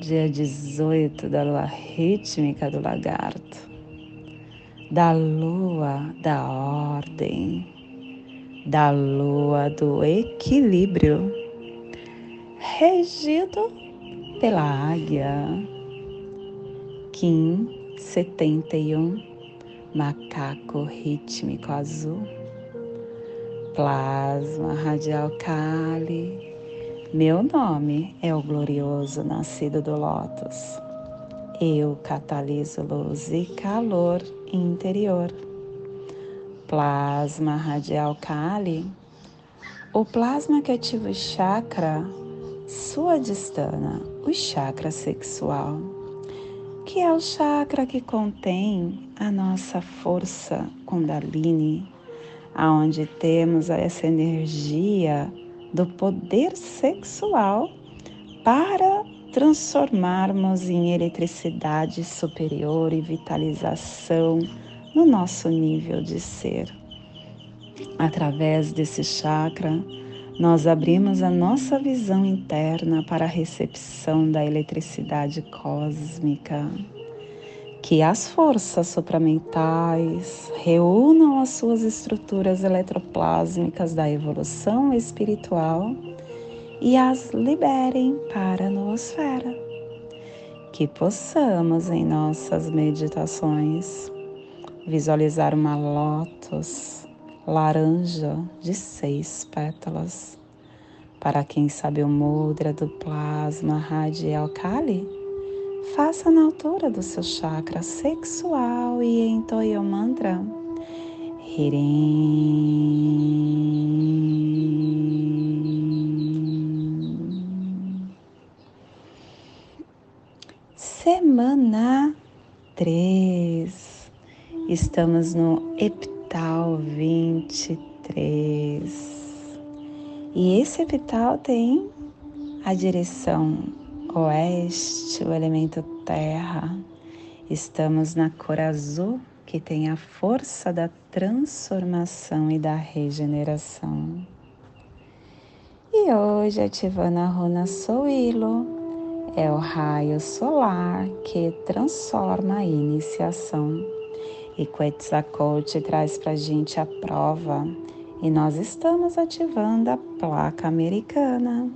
dia 18 da lua rítmica do lagarto, da lua da ordem, da lua do equilíbrio, regido pela águia, Kim 71, macaco rítmico azul, plasma radial Kali meu nome é o glorioso nascido do Lótus. Eu cataliso luz e calor interior. Plasma radial Kali. O plasma que ativa o chakra Suadhisthana, o chakra sexual, que é o chakra que contém a nossa força Kundalini, aonde temos essa energia do poder sexual para transformarmos em eletricidade superior e vitalização no nosso nível de ser. Através desse chakra, nós abrimos a nossa visão interna para a recepção da eletricidade cósmica que as forças supramentais reúnam as suas estruturas eletroplásmicas da evolução espiritual e as liberem para a noosfera. Que possamos em nossas meditações visualizar uma lótus laranja de seis pétalas. Para quem sabe o mudra do plasma radial Kali, Faça na altura do seu chakra sexual e entoie o mantra. Semana 3. Estamos no epital 23. E esse epital tem a direção oeste, o elemento terra. Estamos na cor azul, que tem a força da transformação e da regeneração. E hoje, ativando a runa Soilo, é o raio solar que transforma a iniciação. E Quetzalcoatl traz para gente a prova, e nós estamos ativando a placa americana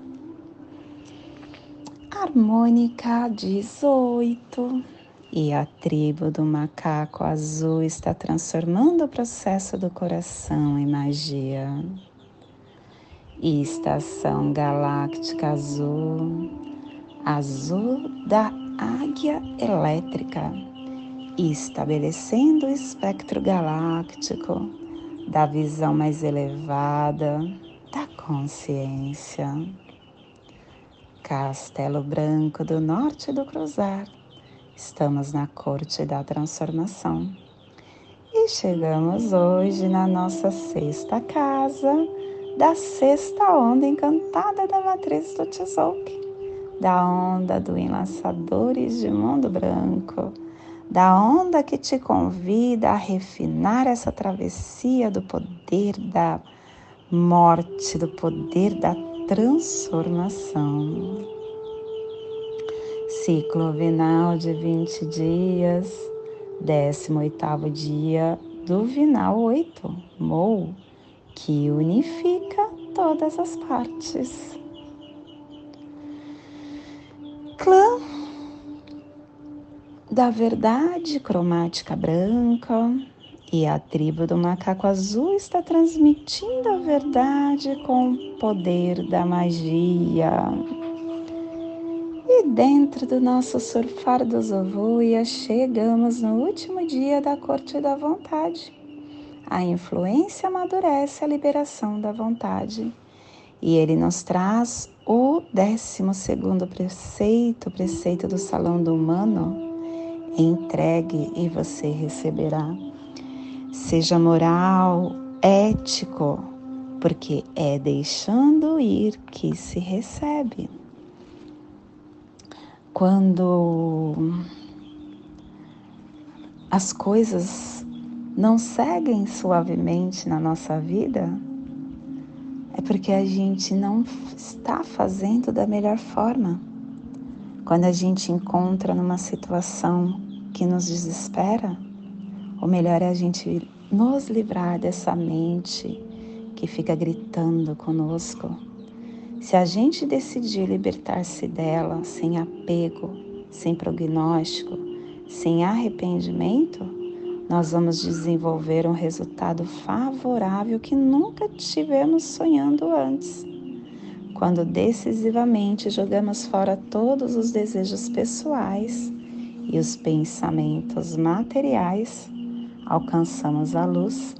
harmônica 18. E a tribo do macaco azul está transformando o processo do coração em magia. E estação galáctica azul, azul da águia elétrica, estabelecendo o espectro galáctico da visão mais elevada da consciência. Castelo Branco do Norte do Cruzar. Estamos na corte da transformação. E chegamos hoje na nossa sexta casa da sexta onda encantada da matriz do Tzolk'in, da onda do Enlaçadores de Mundo Branco, da onda que te convida a refinar essa travessia do poder da morte, do poder da transformação. Ciclo vinal de 20 dias, 18 dia do vinal 8, Mou, que unifica todas as partes. Clã da verdade cromática branca, e a tribo do macaco azul está transmitindo a verdade com o poder da magia. E dentro do nosso surfar dos ovuia, chegamos no último dia da corte da vontade. A influência amadurece a liberação da vontade. E ele nos traz o décimo segundo preceito, preceito do salão do humano. Entregue e você receberá. Seja moral, ético, porque é deixando ir que se recebe. Quando as coisas não seguem suavemente na nossa vida, é porque a gente não está fazendo da melhor forma. Quando a gente encontra numa situação que nos desespera, o melhor é a gente nos livrar dessa mente que fica gritando conosco. Se a gente decidir libertar-se dela sem apego, sem prognóstico, sem arrependimento, nós vamos desenvolver um resultado favorável que nunca tivemos sonhando antes. Quando decisivamente jogamos fora todos os desejos pessoais e os pensamentos materiais, alcançamos a luz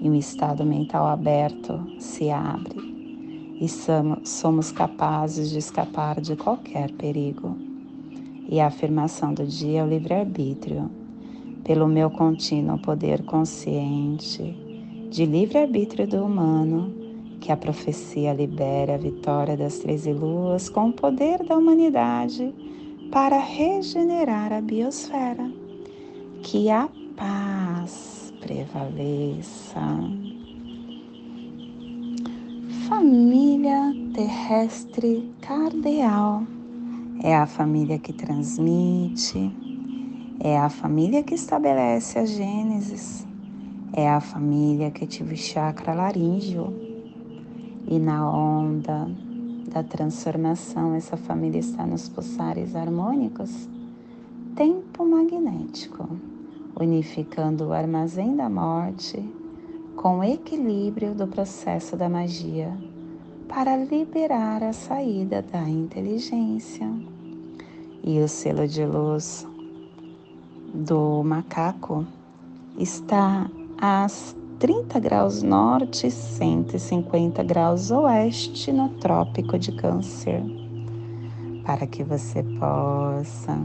e um estado mental aberto se abre e somos capazes de escapar de qualquer perigo. E a afirmação do dia é o livre-arbítrio pelo meu contínuo poder consciente de livre-arbítrio do humano, que a profecia libera a vitória das treze luas com o poder da humanidade para regenerar a biosfera. Que a paz prevaleça. Família terrestre cardeal é a família que transmite, é a família que estabelece a Gênesis. É a família que ativa o chakra laríngeo. E na onda da transformação, essa família está nos pulsares harmônicos. Tempo magnético, unificando o armazém da morte com o equilíbrio do processo da magia para liberar a saída da inteligência. E o selo de luz do macaco está às 30 graus norte e 150 graus oeste no Trópico de Câncer, para que você possa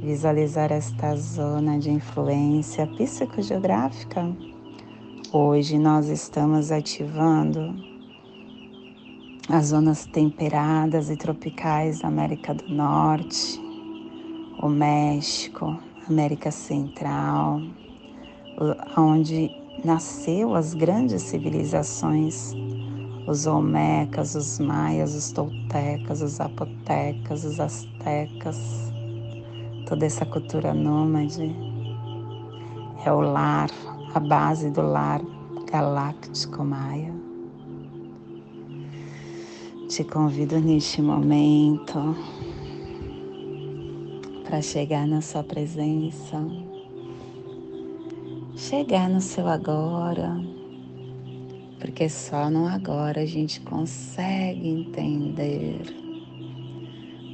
visualizar esta zona de influência psicogeográfica. Hoje nós estamos ativando as zonas temperadas e tropicais da América do Norte, o México, América Central, onde nasceu as grandes civilizações, os olmecas, os maias, os toltecas, os zapotecas, os astecas, toda essa cultura nômade. É o lar, a base do lar galáctico maia. Te convido neste momento para chegar na Sua presença, chegar no seu agora, porque só no agora a gente consegue entender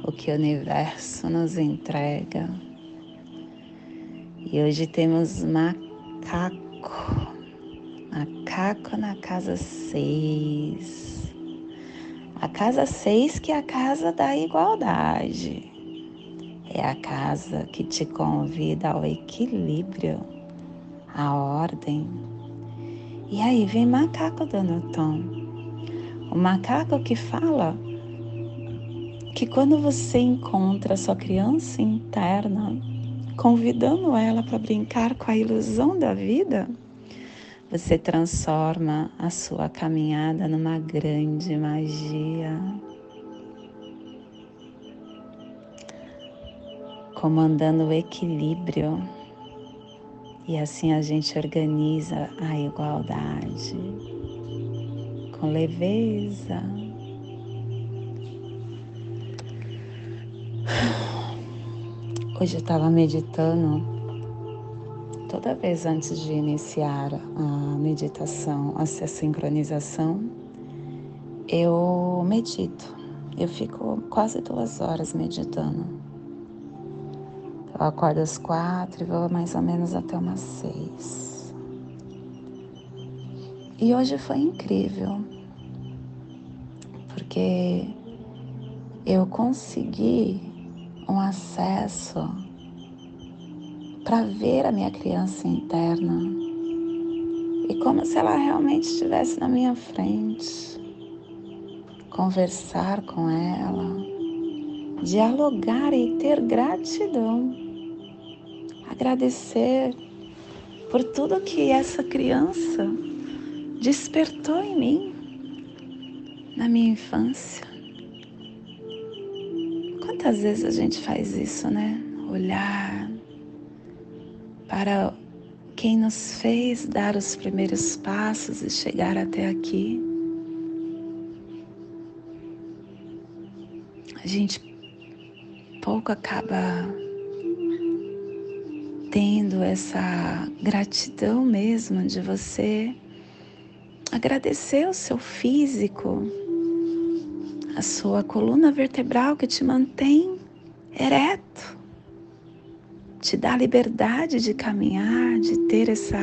o que o universo nos entrega. E hoje temos macaco, macaco na casa 6. A casa 6 que é a casa da igualdade é a casa que te convida ao equilíbrio, à ordem. E aí vem macaco dando tom. O macaco que fala que quando você encontra a sua criança interna, convidando ela para brincar com a ilusão da vida, você transforma a sua caminhada numa grande magia. comandando o equilíbrio e assim a gente organiza a igualdade com leveza. Hoje eu estava meditando toda vez antes de iniciar a meditação, a sincronização, eu medito. Eu fico quase duas horas meditando. Eu acordo às quatro e vou mais ou menos até umas seis. E hoje foi incrível. porque eu consegui um acesso para ver a minha criança interna. E como se ela realmente estivesse na minha frente, conversar com ela, dialogar e ter gratidão, agradecer por tudo que essa criança despertou em mim na minha infância. Quantas vezes a gente faz isso, né? Olhar para quem nos fez dar os primeiros passos e chegar até aqui. A gente pouco acaba tendo essa gratidão mesmo de você agradecer o seu físico, a sua coluna vertebral que te mantém ereto, te dá liberdade de caminhar, de ter essa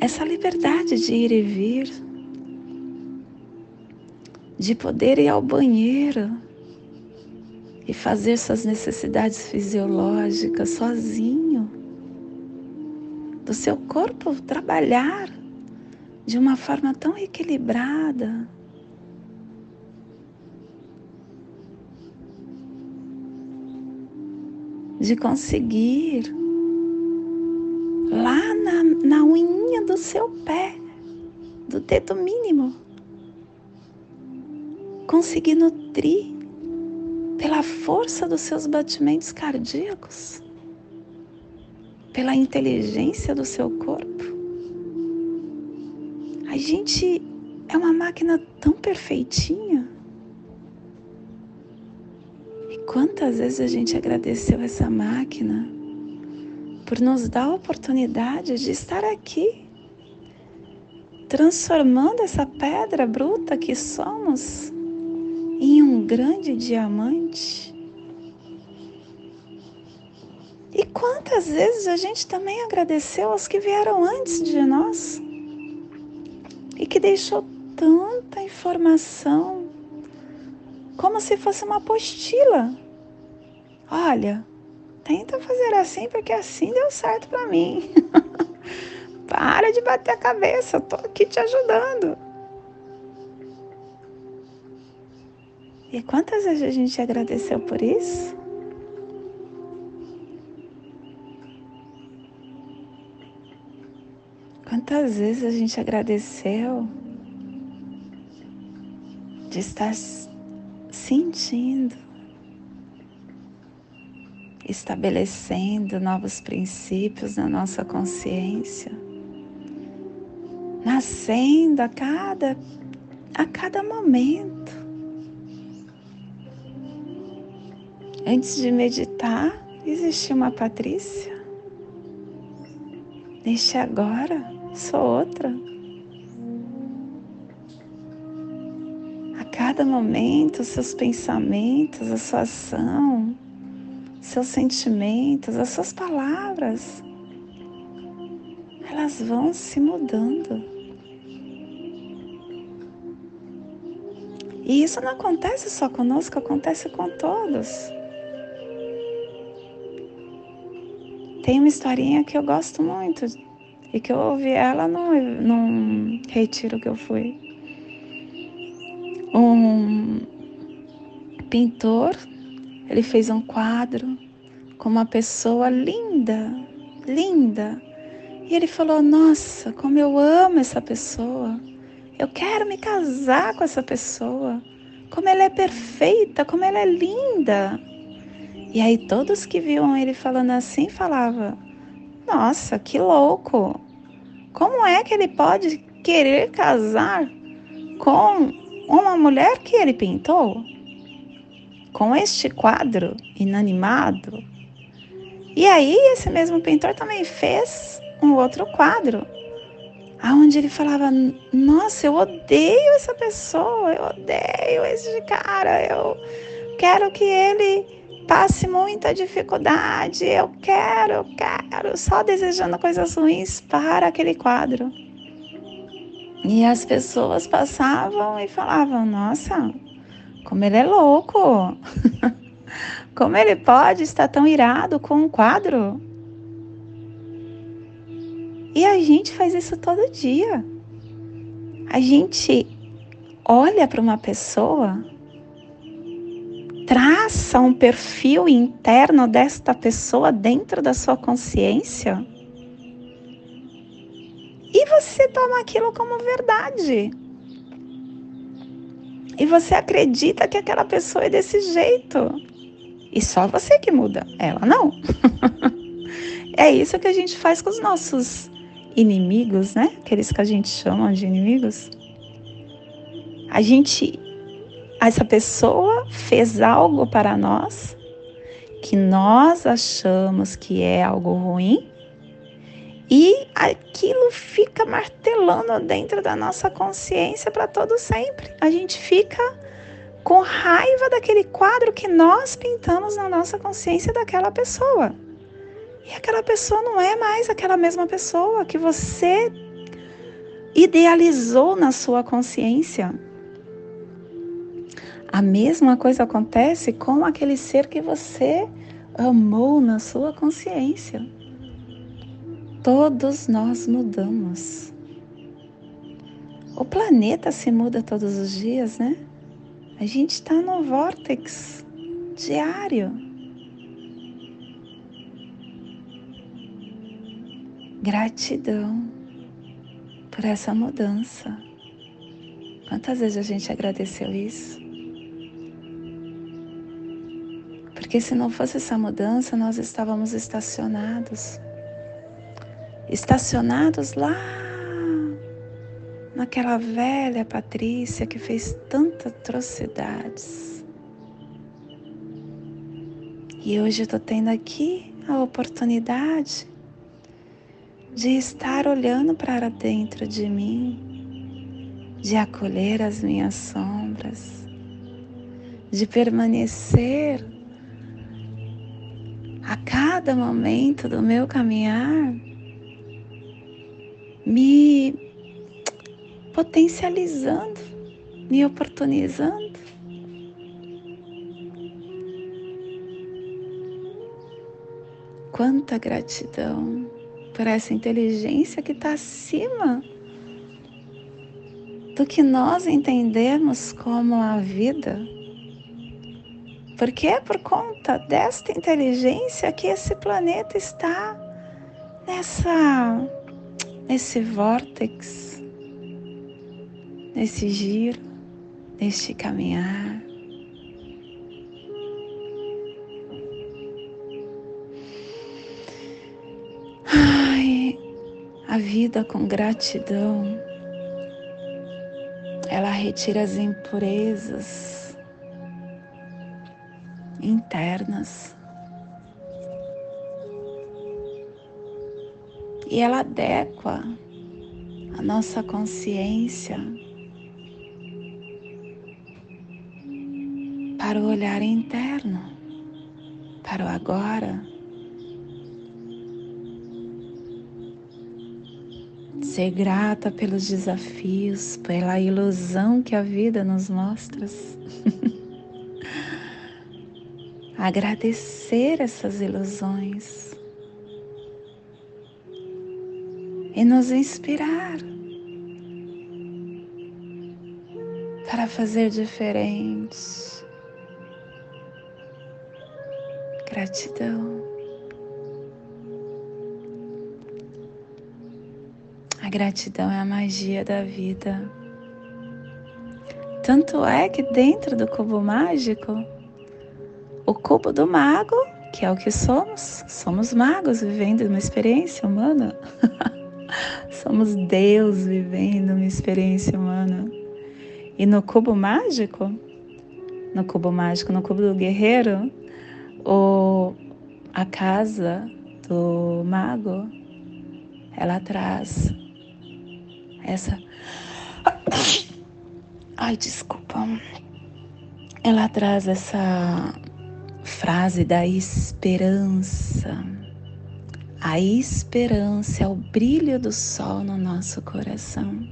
essa liberdade de ir e vir, de poder ir ao banheiro e fazer suas necessidades fisiológicas sozinho, do seu corpo trabalhar de uma forma tão equilibrada. De conseguir lá na, na unha do seu pé, do dedo mínimo, conseguir nutrir pela força dos seus batimentos cardíacos, pela inteligência do seu corpo. A gente é uma máquina tão perfeitinha. Quantas vezes a gente agradeceu essa máquina por nos dar a oportunidade de estar aqui, transformando essa pedra bruta que somos em um grande diamante. E quantas vezes a gente também agradeceu aos que vieram antes de nós? e que deixou tanta informação, como se fosse uma apostila. Olha, tenta fazer assim porque assim deu certo para mim. Para de bater a cabeça, tô aqui te ajudando. E quantas vezes a gente agradeceu por isso? Quantas vezes a gente agradeceu de estar sentindo, estabelecendo novos princípios na nossa consciência, nascendo a cada a cada momento. Antes de meditar, existia uma Patrícia. Neste agora, sou outra. Cada momento, seus pensamentos, a sua ação, seus sentimentos, as suas palavras, elas vão se mudando. E isso não acontece só conosco, acontece com todos. Tem uma historinha que eu gosto muito e que eu ouvi ela num, num retiro que eu fui. Um pintor, ele fez um quadro com uma pessoa linda, linda. E ele falou: Nossa, como eu amo essa pessoa. Eu quero me casar com essa pessoa. Como ela é perfeita, como ela é linda. E aí todos que viam ele falando assim falavam: Nossa, que louco! Como é que ele pode querer casar com uma mulher que ele pintou? Com este quadro inanimado? E aí, esse mesmo pintor também fez um outro quadro, aonde ele falava: Nossa, eu odeio essa pessoa, eu odeio esse cara, eu quero que ele passe muita dificuldade, eu quero, eu quero, só desejando coisas ruins para aquele quadro. E as pessoas passavam e falavam: Nossa, como ele é louco! Como ele pode estar tão irado com um quadro? E a gente faz isso todo dia. A gente olha para uma pessoa, traça um perfil interno desta pessoa dentro da sua consciência toma aquilo como verdade. E você acredita que aquela pessoa é desse jeito. E só você que muda, ela não. é isso que a gente faz com os nossos inimigos, né? Aqueles que a gente chama de inimigos. A gente, essa pessoa fez algo para nós que nós achamos que é algo ruim e aquilo fica martelando dentro da nossa consciência para todo sempre. A gente fica com raiva daquele quadro que nós pintamos na nossa consciência daquela pessoa. E aquela pessoa não é mais aquela mesma pessoa que você idealizou na sua consciência. A mesma coisa acontece com aquele ser que você amou na sua consciência. Todos nós mudamos. O planeta se muda todos os dias, né? A gente está no vórtex diário. Gratidão por essa mudança. Quantas vezes a gente agradeceu isso? Porque se não fosse essa mudança, nós estávamos estacionados. Estacionados lá naquela velha Patrícia que fez tantas atrocidades. E hoje eu estou tendo aqui a oportunidade de estar olhando para dentro de mim, de acolher as minhas sombras, de permanecer a cada momento do meu caminhar, me potencializando, me oportunizando. Quanta gratidão por essa inteligência que está acima do que nós entendemos como a vida. Porque é por conta desta inteligência que esse planeta está nessa nesse vórtex, nesse giro, neste caminhar. a vida com gratidão, ela retira as impurezas internas e ela adequa a nossa consciência para o olhar interno, para o agora. ser grata pelos desafios, pela ilusão que a vida nos mostra. Agradecer essas ilusões e nos inspirar para fazer diferente. Gratidão. A gratidão é a magia da vida. Tanto é que dentro do cubo mágico, o cubo do mago, que é o que somos, somos magos vivendo uma experiência humana. somos Deus vivendo uma experiência humana. E no cubo mágico, no cubo mágico, no cubo do guerreiro, o, a casa do mago, ela traz essa. Ai, desculpa. Ela traz essa frase da esperança. A esperança é o brilho do sol no nosso coração.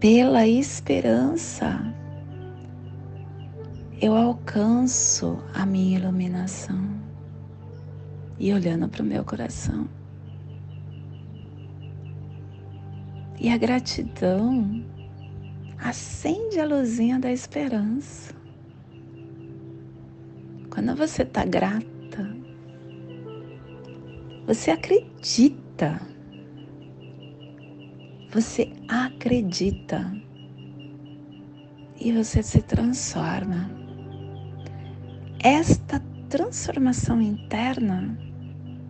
pela esperança, eu alcanço a minha iluminação. E olhando para o meu coração. E a gratidão acende a luzinha da esperança. Quando você está grata, você acredita. Você acredita. E você se transforma. Esta transformação interna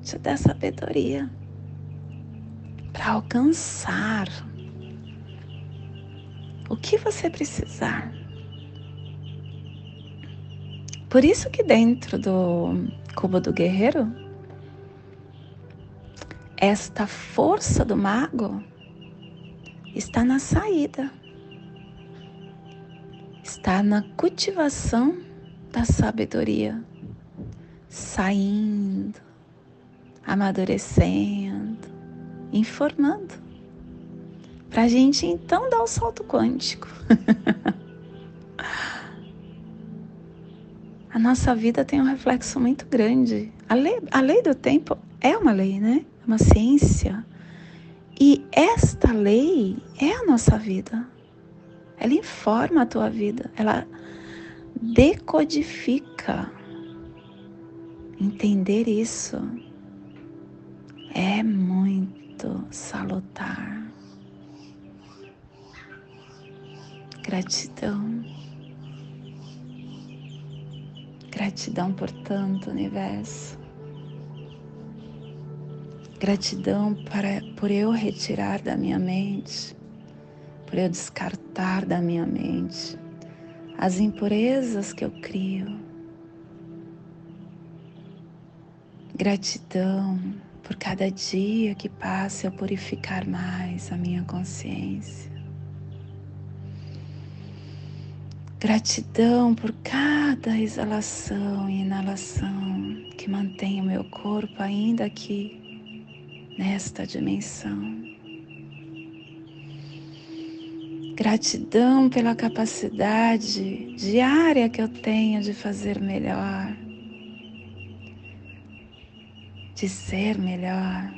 te dá sabedoria para alcançar o que você precisar. Por isso que dentro do cubo do guerreiro, esta força do mago está na saída, está na cultivação da sabedoria, saindo, amadurecendo, informando, para a gente então dar o salto quântico. a nossa vida tem um reflexo muito grande. A lei, a lei do tempo é uma lei, né? Uma ciência. E esta lei é a nossa vida. Ela informa a tua vida, ela decodifica. Entender isso é muito salutar. Gratidão. Gratidão por tanto, universo. Gratidão para, por eu retirar da minha mente, por eu descartar da minha mente as impurezas que eu crio. Gratidão por cada dia que passa eu purificar mais a minha consciência. Gratidão por cada exalação e inalação que mantém o meu corpo ainda aqui, nesta dimensão. Gratidão pela capacidade diária que eu tenho de fazer melhor, de ser melhor.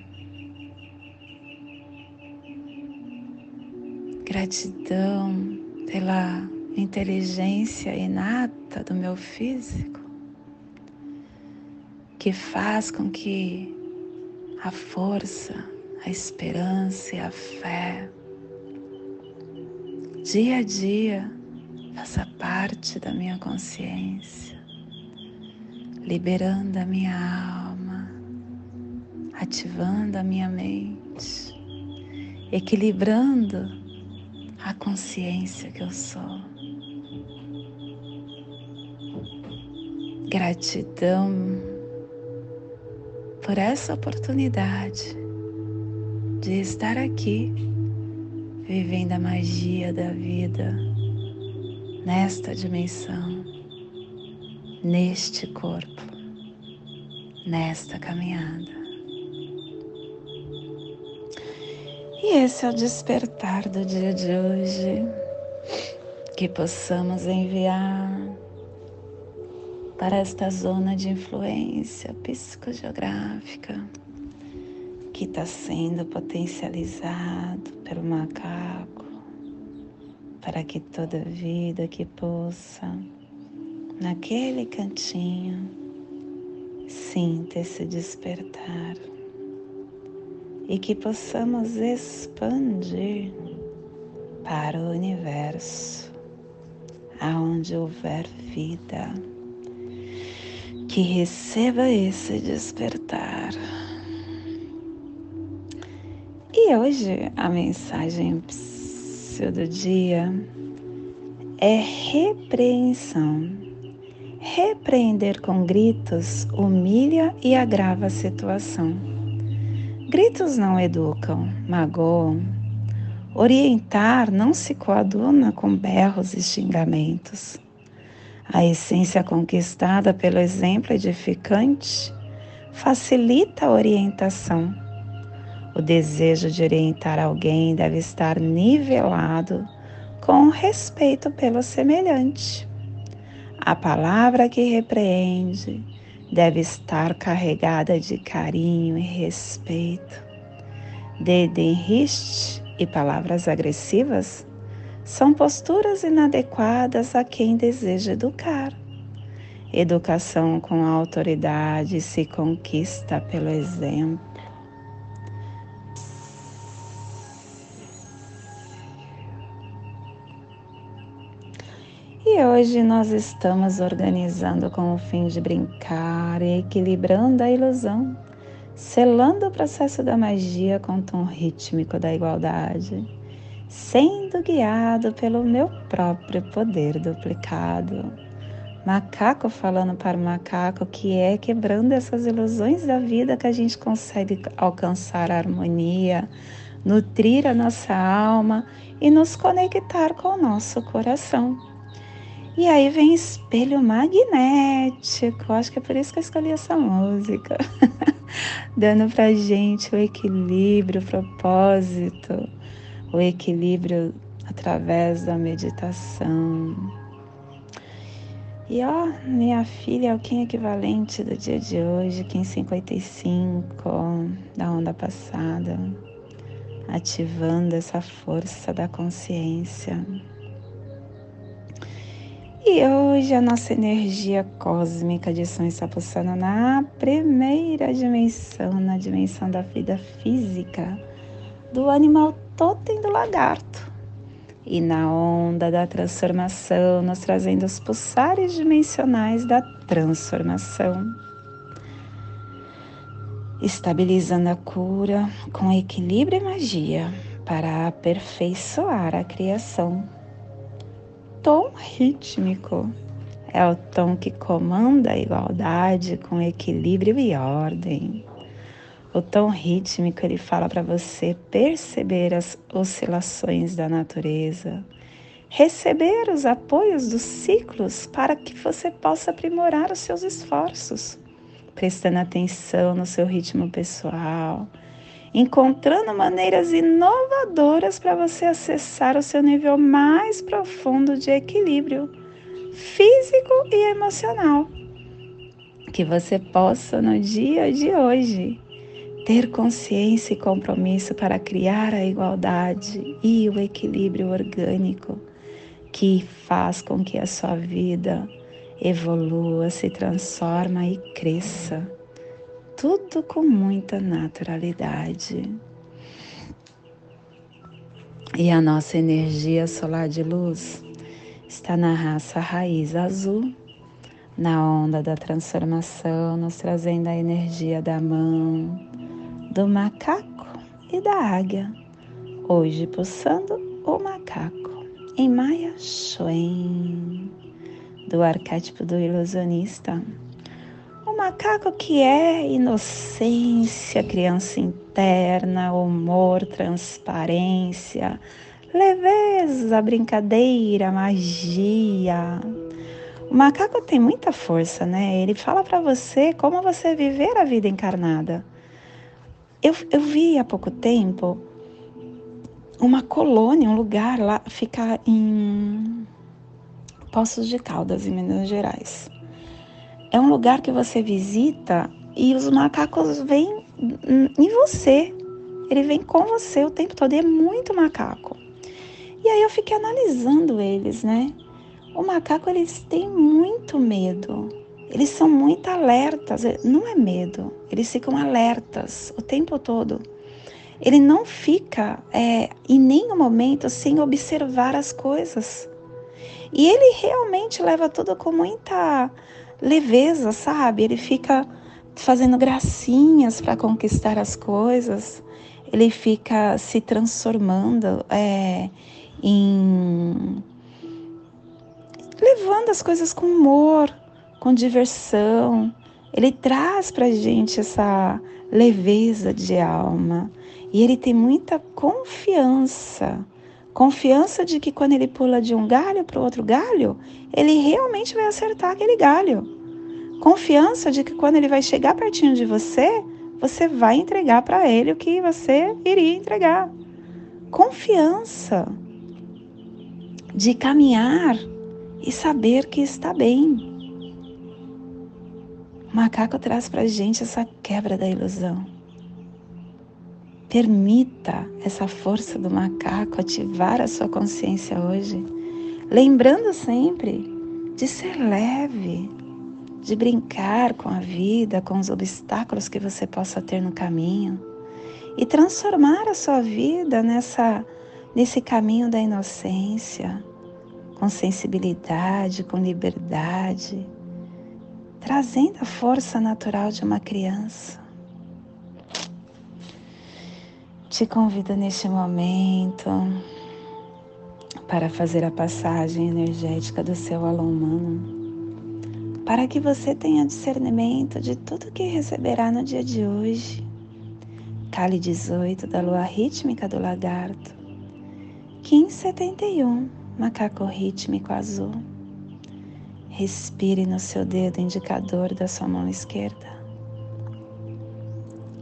Gratidão pela inteligência inata do meu físico, que faz com que a força, a esperança e a fé, dia a dia, faça parte da minha consciência, liberando a minha alma, ativando a minha mente, equilibrando a consciência que eu sou. Gratidão por essa oportunidade de estar aqui, vivendo a magia da vida nesta dimensão, neste corpo, nesta caminhada. E esse é o despertar do dia de hoje, que possamos enviar para esta zona de influência psicogeográfica que está sendo potencializado pelo macaco, para que toda vida que possa, naquele cantinho, sinta esse despertar. E que possamos expandir para o universo, aonde houver vida que receba esse despertar. E hoje a mensagem do dia é repreensão. Repreender com gritos humilha e agrava a situação. Gritos não educam, magoam. Orientar não se coaduna com berros e xingamentos. A essência conquistada pelo exemplo edificante facilita a orientação. O desejo de orientar alguém deve estar nivelado com respeito pelo semelhante. A palavra que repreende deve estar carregada de carinho e respeito. Dedenriste e palavras agressivas são posturas inadequadas a quem deseja educar. Educação com autoridade se conquista pelo exemplo. E hoje nós estamos organizando com o fim de brincar e equilibrando a ilusão, selando o processo da magia com o tom rítmico da igualdade, sendo guiado pelo meu próprio poder duplicado. Macaco falando para o macaco que é quebrando essas ilusões da vida que a gente consegue alcançar a harmonia, nutrir a nossa alma e nos conectar com o nosso coração. E aí vem espelho magnético. Acho que é por isso que eu escolhi essa música. Dando pra gente o equilíbrio, o propósito, o equilíbrio através da meditação. E ó, minha filha é o Kim equivalente do dia de hoje, Kim 55, da onda passada, ativando essa força da consciência. E hoje a nossa energia cósmica de som está pulsando na primeira dimensão, na dimensão da vida física, do animal totem do lagarto. E na onda da transformação, nos trazendo os pulsares dimensionais da transformação. Estabilizando a cura com equilíbrio e magia para aperfeiçoar a criação tom rítmico. É o tom que comanda a igualdade com equilíbrio e ordem. O tom rítmico ele fala para você perceber as oscilações da natureza, receber os apoios dos ciclos para que você possa aprimorar os seus esforços, prestando atenção no seu ritmo pessoal, encontrando maneiras inovadoras para você acessar o seu nível mais profundo de equilíbrio físico e emocional. Que você possa no dia de hoje ter consciência e compromisso para criar a igualdade e o equilíbrio orgânico que faz com que a sua vida evolua, se transforma e cresça tudo com muita naturalidade. E a nossa energia solar de luz está na raça raiz azul, na onda da transformação, nos trazendo a energia da mão, do macaco e da águia. Hoje pulsando o macaco em Maya Shuen, do arquétipo do ilusionista macaco que é inocência, criança interna, humor, transparência, leveza, brincadeira, magia. O macaco tem muita força, né? Ele fala para você como você viver a vida encarnada. Eu, eu vi há pouco tempo uma colônia, um lugar lá, ficar em Poços de Caldas, em Minas Gerais é um lugar que você visita e os macacos vêm em você. Ele vem com você o tempo todo e é muito macaco. E aí eu fiquei analisando eles, né? O macaco eles têm muito medo. Eles são muito alertas. Não é medo. Eles ficam alertas o tempo todo. Ele não fica é, em nenhum momento sem observar as coisas. E ele realmente leva tudo com muita leveza, sabe? Ele fica fazendo gracinhas para conquistar as coisas, ele fica se transformando é, em. levando as coisas com humor, com diversão. Ele traz para gente essa leveza de alma e ele tem muita confiança Confiança de que quando ele pula de um galho para o outro galho, ele realmente vai acertar aquele galho. Confiança de que quando ele vai chegar pertinho de você, você vai entregar para ele o que você iria entregar. Confiança. de caminhar e saber que está bem. O macaco traz para a gente essa quebra da ilusão. Permita essa força do macaco ativar a sua consciência hoje, lembrando sempre de ser leve, de brincar com a vida, com os obstáculos que você possa ter no caminho e transformar a sua vida nessa nesse caminho da inocência, com sensibilidade, com liberdade, trazendo a força natural de uma criança. Te convido neste momento para fazer a passagem energética do seu alô humano, para que você tenha discernimento de tudo que receberá no dia de hoje. Cali 18 da lua rítmica do lagarto, 1571 macaco rítmico azul. Respire no seu dedo indicador da sua mão esquerda.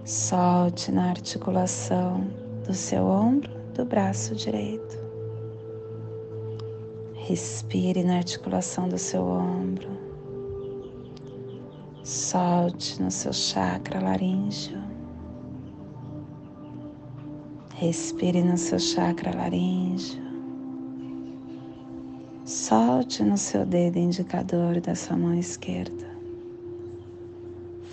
Solte na articulação do seu ombro do braço direito. Respire na articulação do seu ombro. Solte no seu chakra laríngeo. Respire no seu chakra laríngeo. Solte no seu dedo indicador da sua mão esquerda,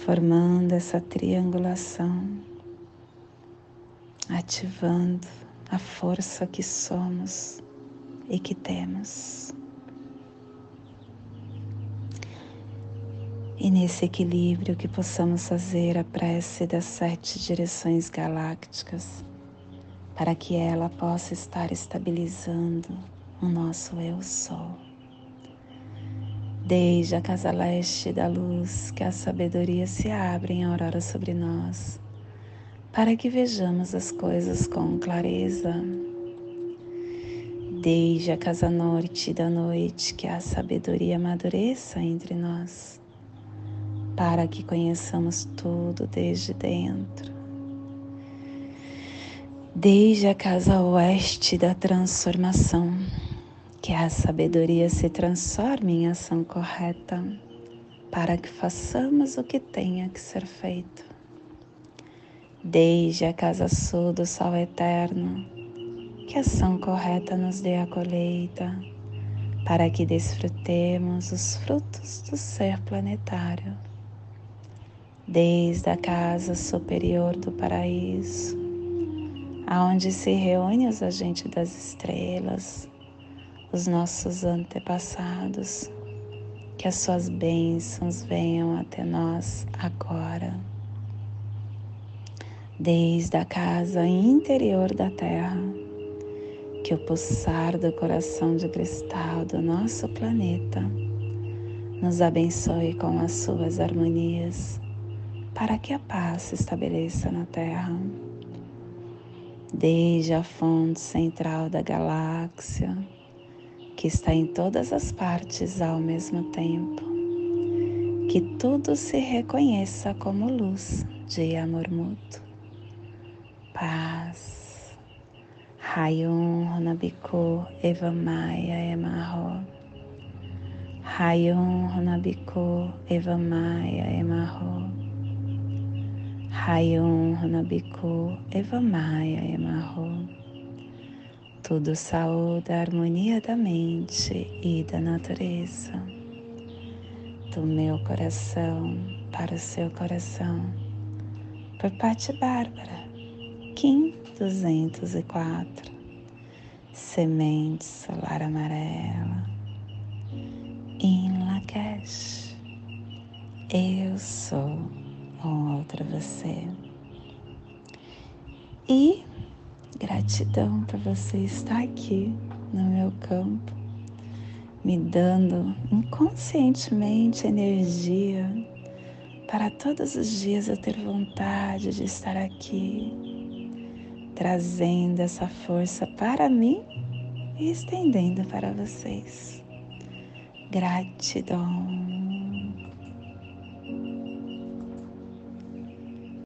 formando essa triangulação, ativando a força que somos e que temos. E nesse equilíbrio que possamos fazer a prece das sete direções galácticas, para que ela possa estar estabilizando o nosso eu sou. Desde a casa leste da luz, que a sabedoria se abre em aurora sobre nós, para que vejamos as coisas com clareza. Desde a casa norte da noite, que a sabedoria amadureça entre nós, para que conheçamos tudo desde dentro desde a casa oeste da transformação, que a sabedoria se transforme em ação correta para que façamos o que tenha que ser feito. Desde a casa sul do sol eterno, que a ação correta nos dê a colheita, para que desfrutemos os frutos do ser planetário. Desde a casa superior do paraíso, aonde se reúnem os agentes das estrelas, os nossos antepassados, que as suas bênçãos venham até nós agora. Desde a casa interior da Terra, que o pulsar do coração de cristal do nosso planeta nos abençoe com as suas harmonias, para que a paz se estabeleça na Terra desde a fonte central da galáxia, que está em todas as partes ao mesmo tempo. Que tudo se reconheça como luz de amor mútuo. Paz. Hayum Honabiku Evamaya Emarro. Hayum Honabiku Evamaya Emarro. Hayum Hanabiku Evamaya Emarro. Tudo saúde a harmonia da mente e da natureza. Do meu coração para o seu coração. Por Pati Bárbara, Kim 204. Semente solar amarela. Em Lakesh. Eu sou outra você. E gratidão por você estar aqui no meu campo, me dando inconscientemente energia para todos os dias eu ter vontade de estar aqui, trazendo essa força para mim e estendendo para vocês. Gratidão.